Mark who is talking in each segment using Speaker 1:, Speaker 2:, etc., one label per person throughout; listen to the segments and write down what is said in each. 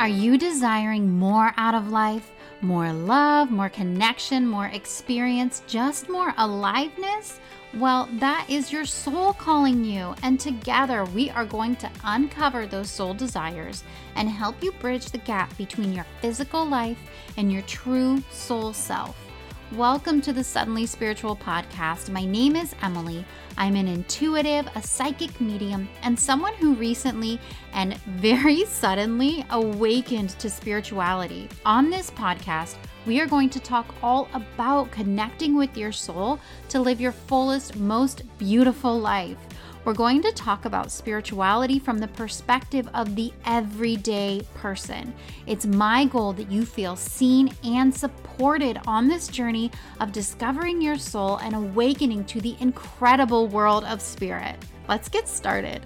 Speaker 1: Are you desiring more out of life? More love, more connection, more experience, just more aliveness? Well, that is your soul calling you, and together we are going to uncover those soul desires and help you bridge the gap between your physical life and your true soul self. Welcome to the Suddenly Spiritual podcast. My name is Emilee. I'm an intuitive, a psychic medium, and someone who recently and very suddenly awakened to spirituality. On this podcast, we are going to talk all about connecting with your soul to live your fullest, most beautiful life. We're going to talk about spirituality from the perspective of the everyday person. It's my goal that you feel seen and supported on this journey of discovering your soul and awakening to the incredible world of spirit. Let's get started.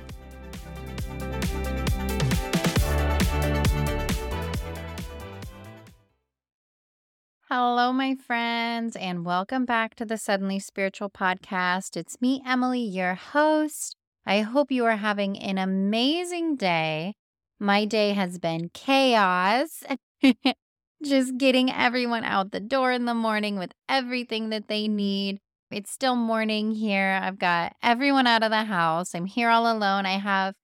Speaker 1: Hello, my friends, and welcome back to the Suddenly Spiritual Podcast. It's me, Emilee, your host. I hope you are having an amazing day. My day has been chaos. Just getting everyone out the door in the morning with everything that they need. It's still morning here. I've got everyone out of the house. I'm here all alone. I have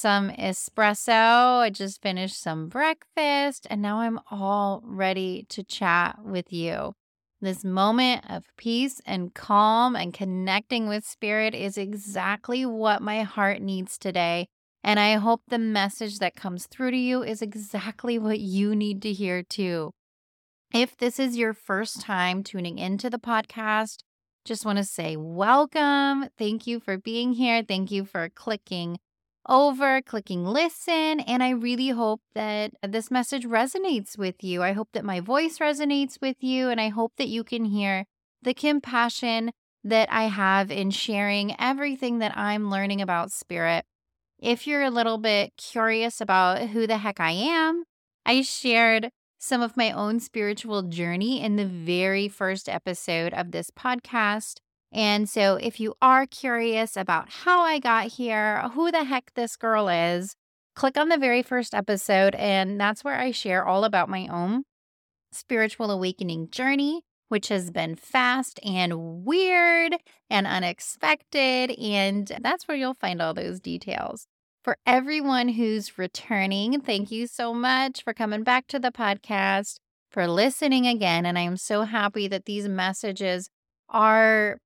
Speaker 1: some espresso. I just finished some breakfast, and now I'm all ready to chat with you. This moment of peace and calm and connecting with spirit is exactly what my heart needs today. And I hope the message that comes through to you is exactly what you need to hear too. If this is your first time tuning into the podcast, just want to say welcome. Thank you for being here. Thank you for clicking over, clicking listen. And I really hope that this message resonates with you. I hope that my voice resonates with you. And I hope that you can hear the compassion that I have in sharing everything that I'm learning about spirit. If you're a little bit curious about who the heck I am, I shared some of my own spiritual journey in the very first episode of this podcast. And so, if you are curious about how I got here, who the heck this girl is, click on the very first episode. And that's where I share all about my own spiritual awakening journey, which has been fast and weird and unexpected. And that's where you'll find all those details. For everyone who's returning, thank you so much for coming back to the podcast, for listening again. And I am so happy that these messages are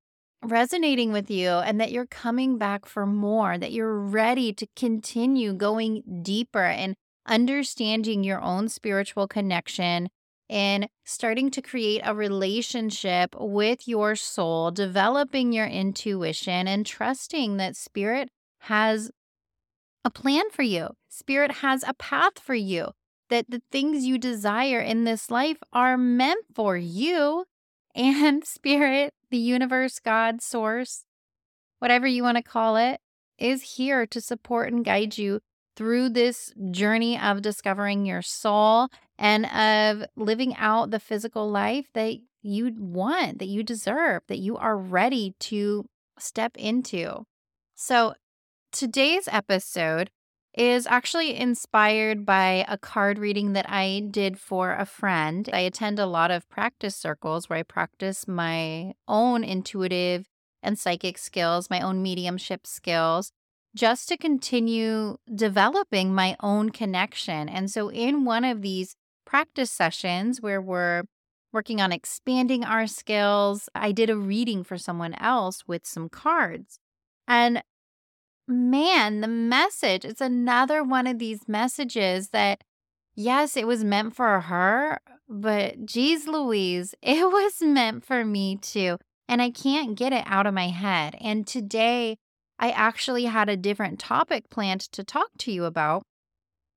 Speaker 1: resonating with you and that you're coming back for more, that you're ready to continue going deeper and understanding your own spiritual connection and starting to create a relationship with your soul, developing your intuition and trusting that spirit has a plan for you. Spirit has a path for you. That the things you desire in this life are meant for you. And spirit the universe, God, source, whatever you want to call it, is here to support and guide you through this journey of discovering your soul and of living out the physical life that you want, that you deserve, that you are ready to step into. So, today's episode is actually inspired by a card reading that I did for a friend. I attend a lot of practice circles where I practice my own intuitive and psychic skills, my own mediumship skills, just to continue developing my own connection. And so, in one of these practice sessions where we're working on expanding our skills, I did a reading for someone else with some cards. And man, the message, it's another one of these messages that, yes, it was meant for her, but geez Louise, it was meant for me too. And I can't get it out of my head. And today, I actually had a different topic planned to talk to you about.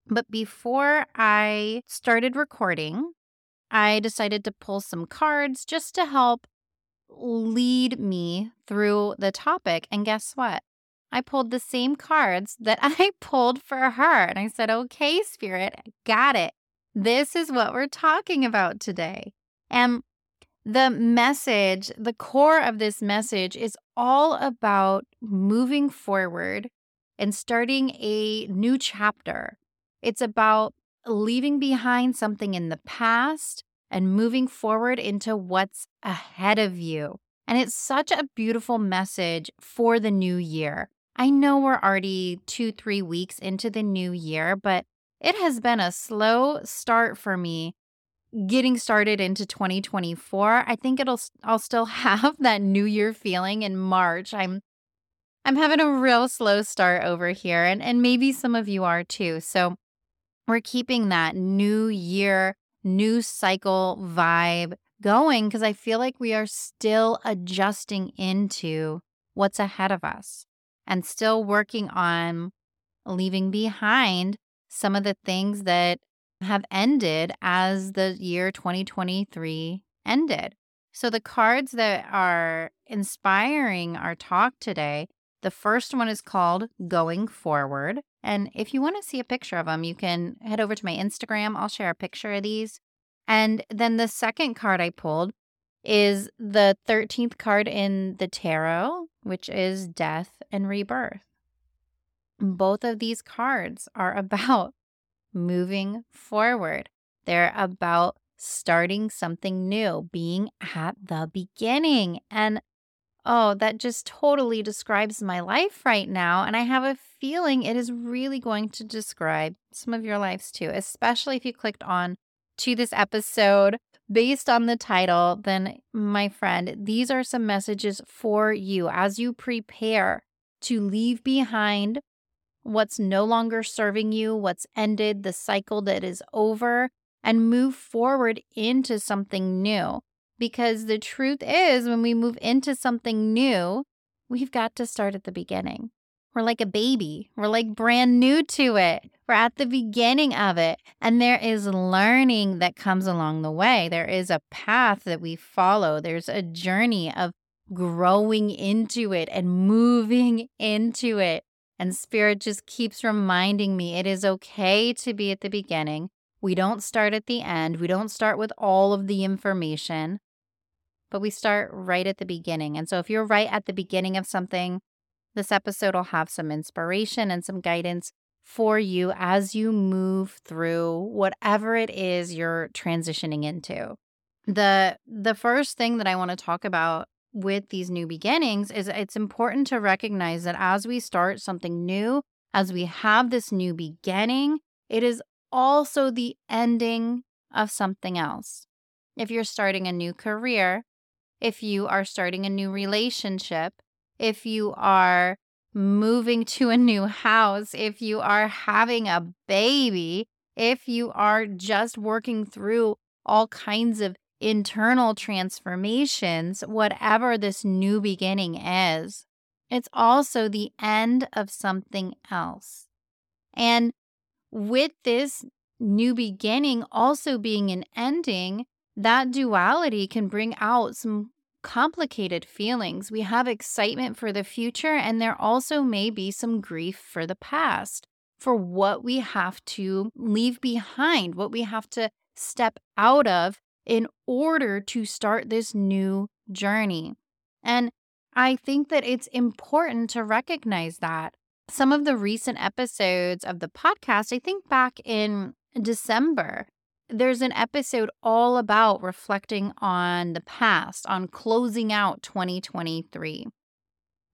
Speaker 1: But before I started recording, I decided to pull some cards just to help lead me through the topic. And guess what? I pulled the same cards that I pulled for her. And I said, okay, Spirit, got it. This is what we're talking about today. And the message, the core of this message is all about moving forward and starting a new chapter. It's about leaving behind something in the past and moving forward into what's ahead of you. And it's such a beautiful message for the new year. I know we're already two, three weeks into the new year, but it has been a slow start for me getting started into 2024. I think it'll I'll still have that new year feeling in March. I'm I'm having a real slow start over here and and maybe some of you are too. So we're keeping that new year, new cycle vibe going because I feel like we are still adjusting into what's ahead of us and still working on leaving behind some of the things that have ended as the year 2023 ended. So, the cards that are inspiring our talk today, the first one is called Going Forward. And if you want to see a picture of them, you can head over to my Instagram. I'll share a picture of these. And then the second card I pulled is the 13th card in the tarot, which is Death and Rebirth. Both of these cards are about moving forward. They're about starting something new, being at the beginning. And oh, that just totally describes my life right now. And I have a feeling it is really going to describe some of your lives too, especially if you clicked on to this episode based on the title, then my friend, these are some messages for you as you prepare to leave behind what's no longer serving you, what's ended, the cycle that is over, and move forward into something new. Because the truth is, when we move into something new, we've got to start at the beginning. We're like a baby, we're like brand new to it. We're at the beginning of it. And there is learning that comes along the way. There is a path that we follow, there's a journey of growing into it and moving into it. And Spirit just keeps reminding me it is okay to be at the beginning. We don't start at the end. We don't start with all of the information, but we start right at the beginning. And so if you're right at the beginning of something, this episode will have some inspiration and some guidance for you as you move through whatever it is you're transitioning into. The the first thing that I want to talk about with these new beginnings is it's important to recognize that as we start something new, as we have this new beginning, it is also the ending of something else. If you're starting a new career, if you are starting a new relationship, if you are moving to a new house, if you are having a baby, if you are just working through all kinds of internal transformations, whatever this new beginning is, it's also the end of something else. And with this new beginning also being an ending, that duality can bring out some complicated feelings. We have excitement for the future, and there also may be some grief for the past, for what we have to leave behind, what we have to step out of in order to start this new journey. And I think that it's important to recognize that. Some of the recent episodes of the podcast, I think back in December, there's an episode all about reflecting on the past, on closing out 2023.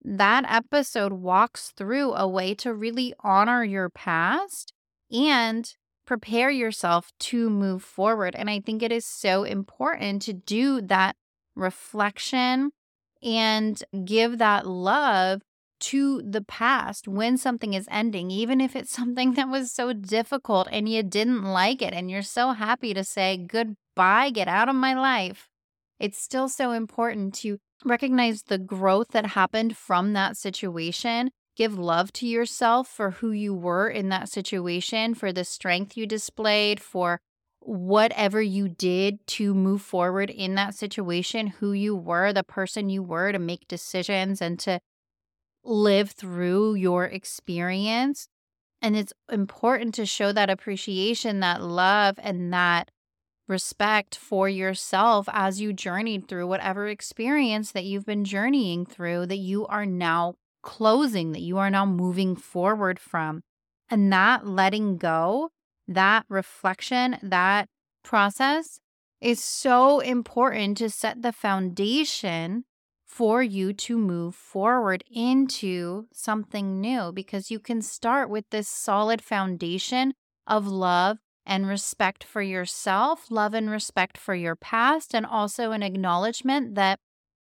Speaker 1: That episode walks through a way to really honor your past and prepare yourself to move forward. And I think it is so important to do that reflection and give that love to the past when something is ending, even if it's something that was so difficult and you didn't like it and you're so happy to say goodbye, get out of my life. It's still so important to recognize the growth that happened from that situation Give love to yourself for who you were in that situation, for the strength you displayed, for whatever you did to move forward in that situation, who you were, the person you were to make decisions and to live through your experience. And it's important to show that appreciation, that love, and that respect for yourself as you journeyed through whatever experience that you've been journeying through that you are now closing that you are now moving forward from. And that letting go that reflection, that process is so important to set the foundation for you to move forward into something new because you can start with this solid foundation of love and respect for yourself, love and respect for your past, and also an acknowledgement that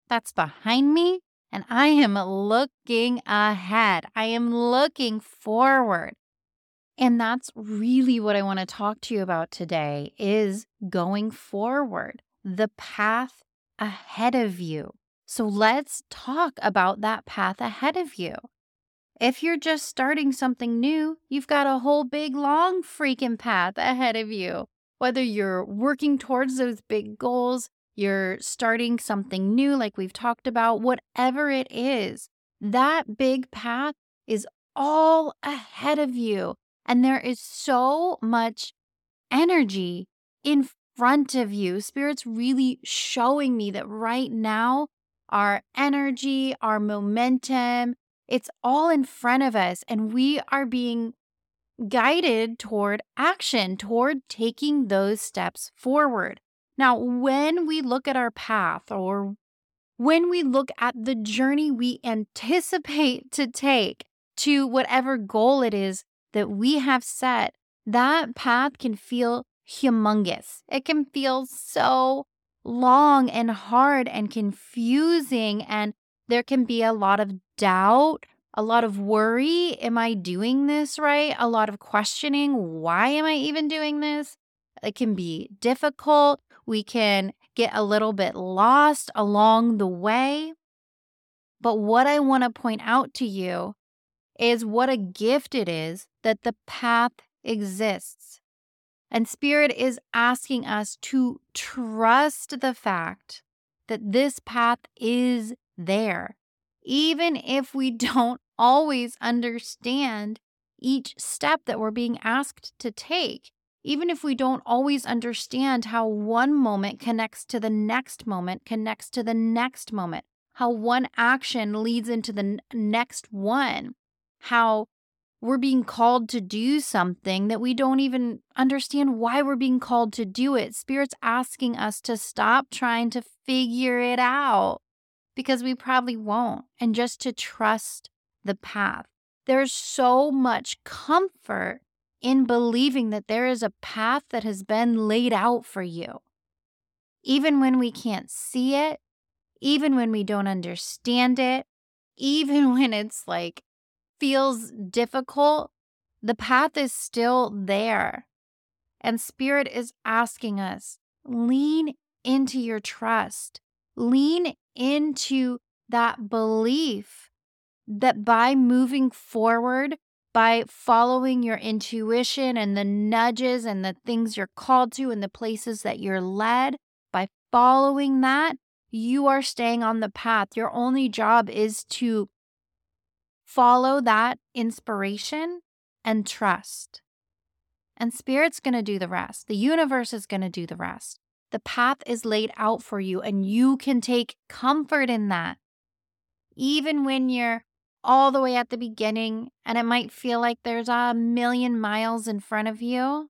Speaker 1: that's behind me and I am looking ahead. I am looking forward. And that's really what I want to talk to you about today is going forward, the path ahead of you. So let's talk about that path ahead of you. If you're just starting something new, you've got a whole big long freaking path ahead of you. Whether you're working towards those big goals, you're starting something new, like we've talked about, whatever it is, that big path is all ahead of you. And there is so much energy in front of you. Spirit's really showing me that right now, our energy, our momentum, it's all in front of us. And we are being guided toward action, toward taking those steps forward. Now, when we look at our path or when we look at the journey we anticipate to take to whatever goal it is that we have set, that path can feel humongous. It can feel so long and hard and confusing, and there can be a lot of doubt, a lot of worry. Am I doing this right? A lot of questioning. Why am I even doing this? It can be difficult. We can get a little bit lost along the way. But what I want to point out to you is what a gift it is that the path exists. And Spirit is asking us to trust the fact that this path is there, even if we don't always understand each step that we're being asked to take even if we don't always understand how one moment connects to the next moment, connects to the next moment, how one action leads into the next one, how we're being called to do something that we don't even understand why we're being called to do it. Spirit's asking us to stop trying to figure it out because we probably won't, and just to trust the path. There's so much comfort in believing that there is a path that has been laid out for you. Even when we can't see it, even when we don't understand it, even when it's like feels difficult, the path is still there. And Spirit is asking us lean into your trust, lean into that belief that by moving forward, by following your intuition and the nudges and the things you're called to and the places that you're led, by following that, you are staying on the path. Your only job is to follow that inspiration and trust. And Spirit's going to do the rest. The universe is going to do the rest. The path is laid out for you, and you can take comfort in that. Even when you're all the way at the beginning and it might feel like there's a million miles in front of you,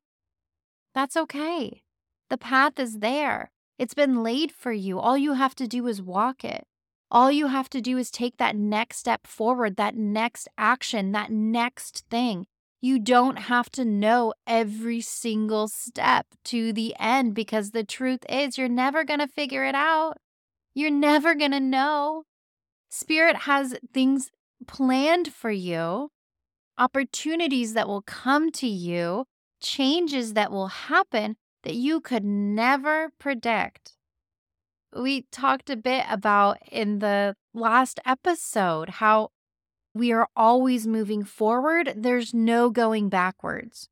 Speaker 1: that's okay. The path is there. It's been laid for you. All you have to do is walk it. All you have to do is take that next step forward, that next action, that next thing. You don't have to know every single step to the end because the truth is, you're never going to figure it out. You're never going to know. Spirit has things planned for you, opportunities that will come to you, changes that will happen that you could never predict. We talked a bit about in the last episode how we are always moving forward, there's no going backwards.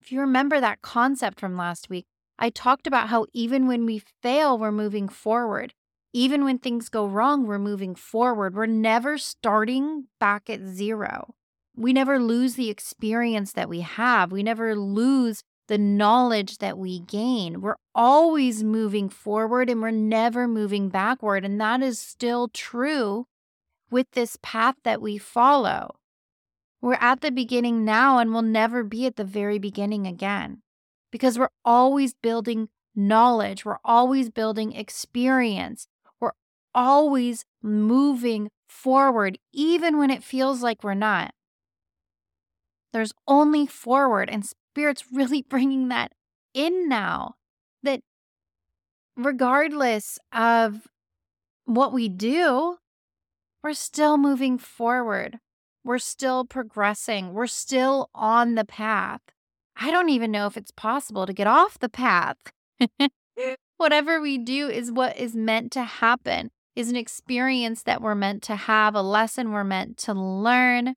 Speaker 1: If you remember that concept from last week, I talked about how even when we fail, we're moving forward. Even when things go wrong, we're moving forward. We're never starting back at zero. We never lose the experience that we have. We never lose the knowledge that we gain. We're always moving forward and we're never moving backward. And that is still true with this path that we follow. We're at the beginning now and we'll never be at the very beginning again because we're always building knowledge, we're always building experience, we're always moving forward, even when it feels like we're not. There's only forward, and Spirit's really bringing that in now that regardless of what we do, we're still moving forward. We're still progressing. We're still on the path. I don't even know if it's possible to get off the path. Whatever we do is what is meant to happen, is an experience that we're meant to have, a lesson we're meant to learn.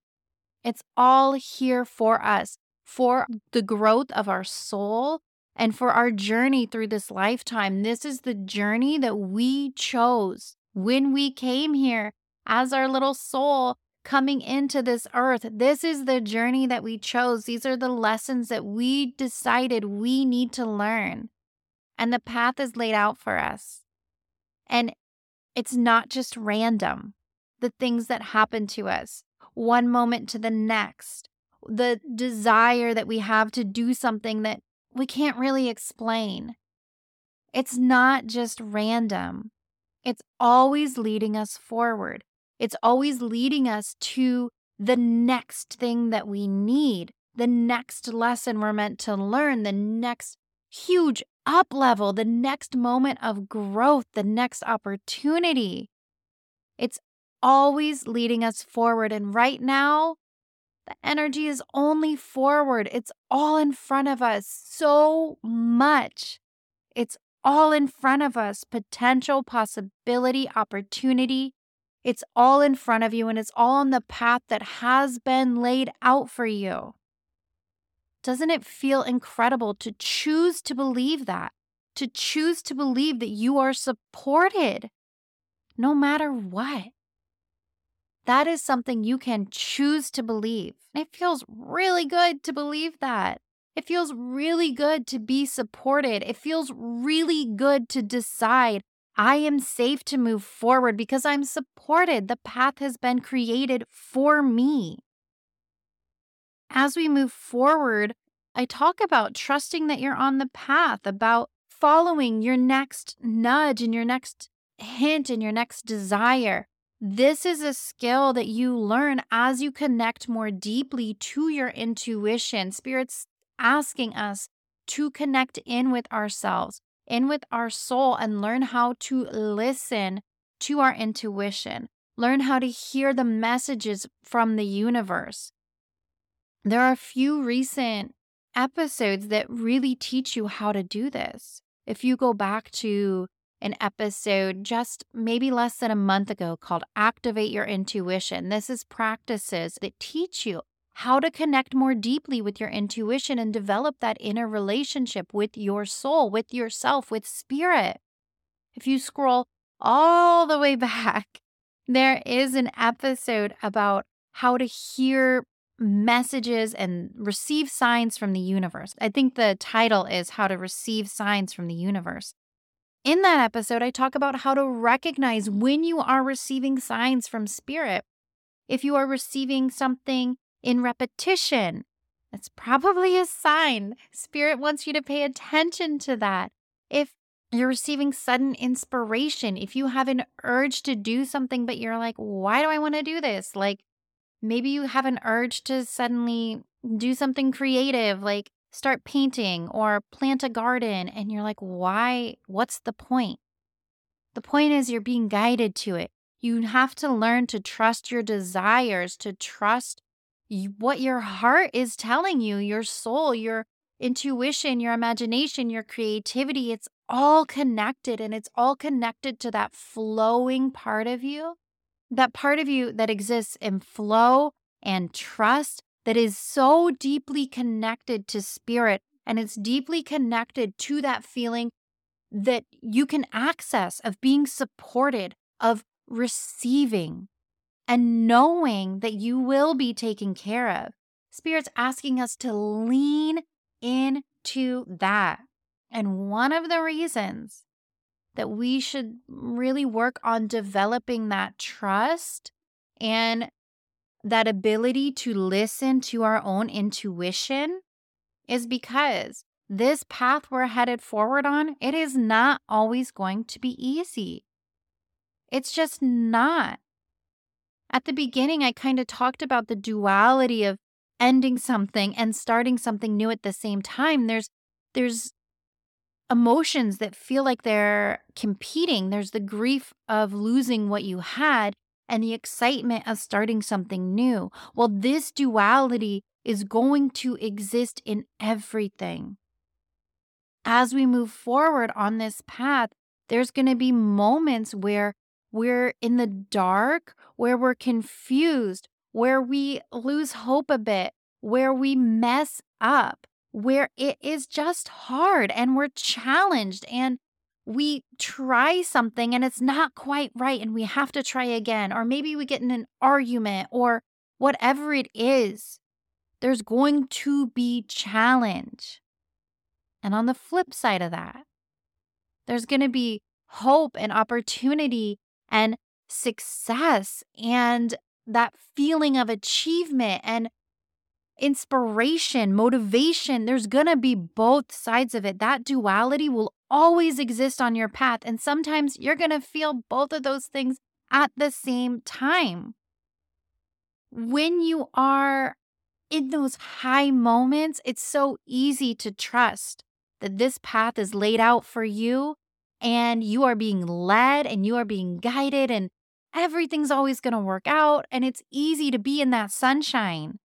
Speaker 1: It's all here for us, for the growth of our soul and for our journey through this lifetime. This is the journey that we chose when we came here as our little soul coming into this earth. This is the journey that we chose. These are the lessons that we decided we need to learn. And the path is laid out for us. And it's not just random, the things that happen to us, one moment to the next, the desire that we have to do something that we can't really explain. It's not just random. It's always leading us forward. It's always leading us to the next thing that we need, the next lesson we're meant to learn, the next huge up level, the next moment of growth, the next opportunity. It's always leading us forward. And right now, the energy is only forward. It's all in front of us so much. It's all in front of us potential, possibility, opportunity. It's all in front of you and it's all on the path that has been laid out for you. Doesn't it feel incredible to choose to believe that? To choose to believe that you are supported no matter what. That is something you can choose to believe. It feels really good to believe that. It feels really good to be supported. It feels really good to decide I am safe to move forward because I'm supported. The path has been created for me. As we move forward, I talk about trusting that you're on the path, about following your next nudge and your next hint and your next desire. This is a skill that you learn as you connect more deeply to your intuition. Spirit's asking us to connect in with ourselves, in with our soul, and learn how to listen to our intuition, learn how to hear the messages from the universe. There are a few recent episodes that really teach you how to do this. If you go back to an episode just maybe less than a month ago called Activate Your Intuition, this is practices that teach you how to connect more deeply with your intuition and develop that inner relationship with your soul, with yourself, with spirit. If you scroll all the way back, there is an episode about how to hear messages and receive signs from the universe. I think the title is How to Receive Signs from the Universe. In that episode, I talk about how to recognize when you are receiving signs from spirit. If you are receiving something in repetition. That's probably a sign. Spirit wants you to pay attention to that. If you're receiving sudden inspiration, if you have an urge to do something, but you're like, why do I want to do this? Like maybe you have an urge to suddenly do something creative, like start painting or plant a garden, and you're like, why? What's the point? The point is you're being guided to it. You have to learn to trust your desires, to trust what your heart is telling you, your soul, your intuition, your imagination, your creativity, it's all connected and it's all connected to that flowing part of you, that part of you that exists in flow and trust that is so deeply connected to spirit and it's deeply connected to that feeling that you can access of being supported, of receiving and knowing that you will be taken care of. Spirit's asking us to lean into that. And one of the reasons that we should really work on developing that trust and that ability to listen to our own intuition is because this path we're headed forward on, it is not always going to be easy. It's just not. At the beginning, I kind of talked about the duality of ending something and starting something new at the same time. There's there's emotions that feel like they're competing. There's the grief of losing what you had and the excitement of starting something new. Well, this duality is going to exist in everything. As we move forward on this path, there's going to be moments where we're in the dark, where we're confused, where we lose hope a bit, where we mess up, where it is just hard and we're challenged and we try something and it's not quite right and we have to try again. Or maybe we get in an argument or whatever it is, there's going to be challenge. And on the flip side of that, there's going to be hope and opportunity and success and that feeling of achievement and inspiration, motivation. There's going to be both sides of it. That duality will always exist on your path. And sometimes you're going to feel both of those things at the same time. When you are in those high moments, it's so easy to trust that this path is laid out for you and you are being led and you are being guided and everything's always going to work out and it's easy to be in that sunshine.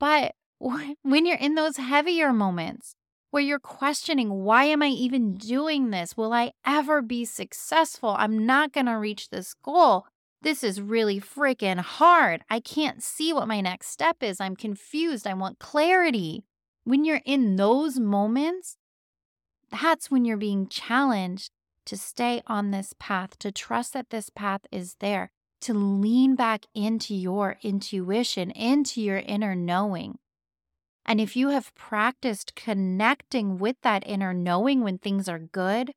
Speaker 1: But when you're in those heavier moments where you're questioning, why am I even doing this? Will I ever be successful? I'm not going to reach this goal. This is really freaking hard. I can't see what my next step is. I'm confused. I want clarity. When you're in those moments, that's when you're being challenged to stay on this path, to trust that this path is there, to lean back into your intuition, into your inner knowing. And if you have practiced connecting with that inner knowing when things are good,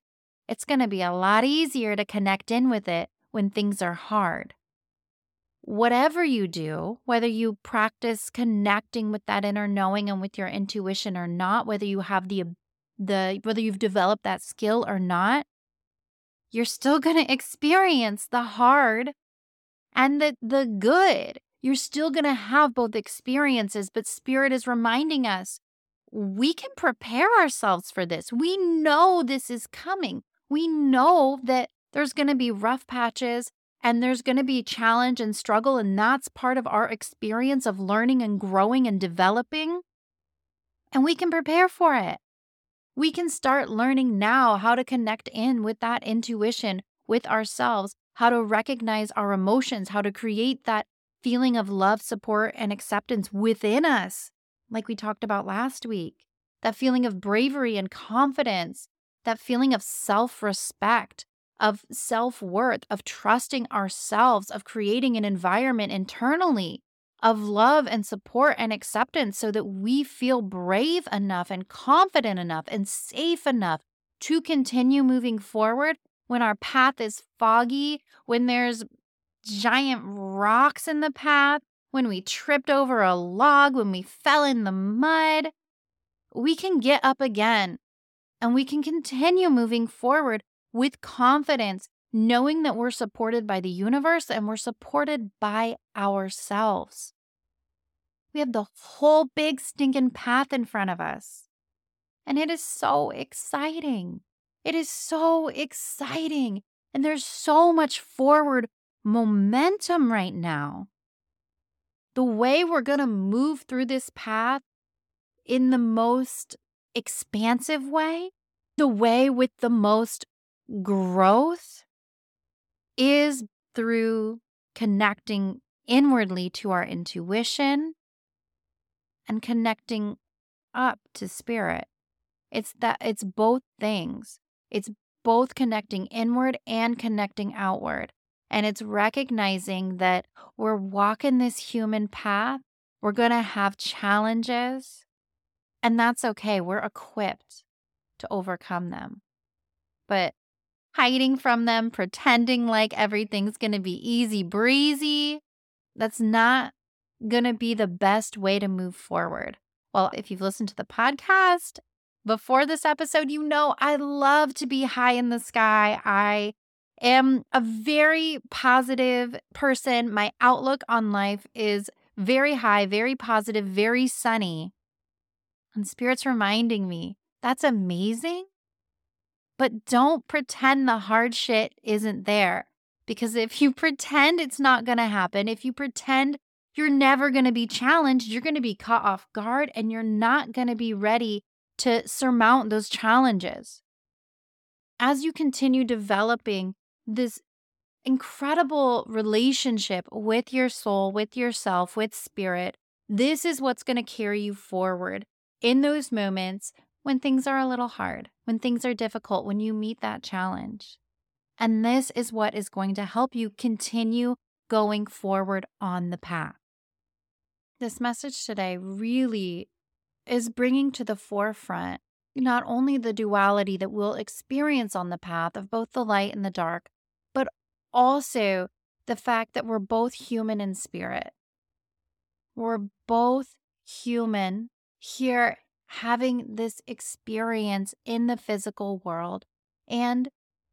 Speaker 1: it's going to be a lot easier to connect in with it when things are hard. Whatever you do, whether you practice connecting with that inner knowing and with your intuition or not, whether you have the the whether you've developed that skill or not, you're still going to experience the hard and the, the good. You're still going to have both experiences, but Spirit is reminding us we can prepare ourselves for this. We know this is coming. We know that there's going to be rough patches and there's going to be challenge and struggle, and that's part of our experience of learning and growing and developing. And we can prepare for it we can start learning now how to connect in with that intuition with ourselves, how to recognize our emotions, how to create that feeling of love, support, and acceptance within us, like we talked about last week. That feeling of bravery and confidence, that feeling of self respect, of self worth, of trusting ourselves, of creating an environment internally of love and support and acceptance so that we feel brave enough and confident enough and safe enough to continue moving forward when our path is foggy, when there's giant rocks in the path, when we tripped over a log, when we fell in the mud. We can get up again and we can continue moving forward with confidence, knowing that we're supported by the universe and we're supported by ourselves. We have the whole big stinking path in front of us. And it is so exciting. It is so exciting. And there's so much forward momentum right now. The way we're going to move through this path in the most expansive way, the way with the most growth is through connecting inwardly to our intuition and connecting up to spirit. It's that it's both things. It's both connecting inward and connecting outward. And it's recognizing that we're walking this human path. We're going to have challenges, and that's okay. We're equipped to overcome them. But hiding from them, pretending like everything's going to be easy breezy, that's not going to be the best way to move forward? Well, if you've listened to the podcast before this episode, you know I love to be high in the sky. I am a very positive person. My outlook on life is very high, very positive, very sunny. And Spirit's reminding me that's amazing. But don't pretend the hard shit isn't there. Because if you pretend it's not going to happen, if you pretend you're never going to be challenged, you're going to be caught off guard and you're not going to be ready to surmount those challenges. As you continue developing this incredible relationship with your soul, with yourself, with spirit, this is what's going to carry you forward in those moments when things are a little hard, when things are difficult, when you meet that challenge. And this is what is going to help you continue going forward on the path. This message today really is bringing to the forefront not only the duality that we'll experience on the path of both the light and the dark, but also the fact that we're both human in spirit. We're both human here having this experience in the physical world, and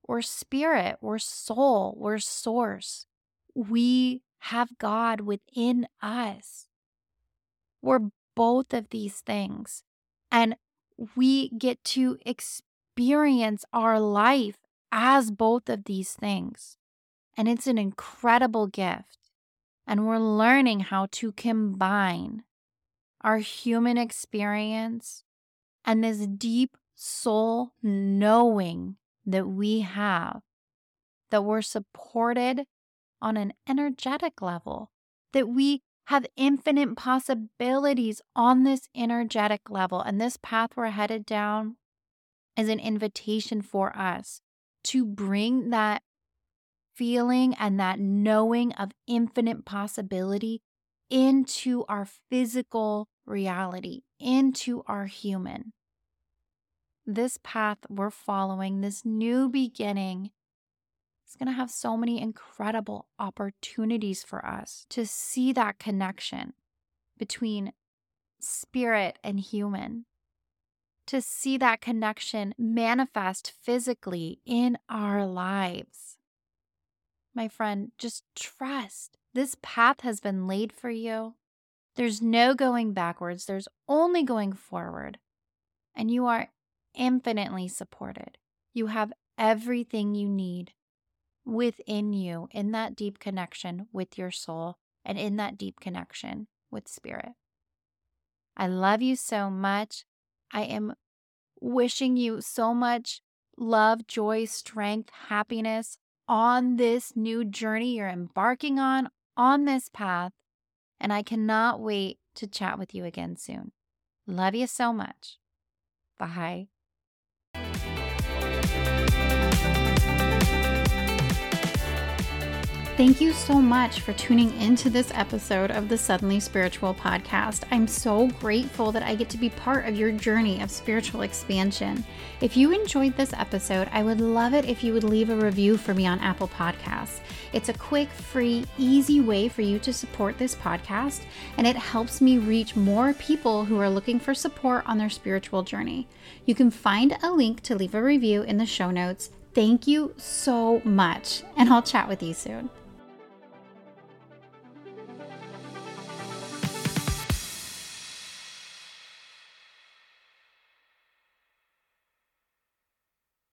Speaker 1: we're spirit, we're soul, we're source. We have God within us. We're both of these things. And we get to experience our life as both of these things. And it's an incredible gift. And we're learning how to combine our human experience and this deep soul knowing that we have, that we're supported on an energetic level, that we have infinite possibilities on this energetic level. And this path we're headed down is an invitation for us to bring that feeling and that knowing of infinite possibility into our physical reality, into our human. This path we're following, this new beginning, is going to have so many incredible opportunities for us to see that connection between spirit and human, to see that connection manifest physically in our lives. My friend, just trust. This path has been laid for you. There's no going backwards, there's only going forward. And you are infinitely supported. You have everything you need within you in that deep connection with your soul and in that deep connection with spirit. I love you so much. I am wishing you so much love, joy, strength, happiness on this new journey you're embarking on, on this path. And I cannot wait to chat with you again soon. Love you so much. Bye. Thank you so much for tuning into this episode of the Suddenly Spiritual podcast. I'm so grateful that I get to be part of your journey of spiritual expansion. If you enjoyed this episode, I would love it if you would leave a review for me on Apple Podcasts. It's a quick, free, easy way for you to support this podcast, and it helps me reach more people who are looking for support on their spiritual journey. You can find a link to leave a review in the show notes. Thank you so much, and I'll chat with you soon.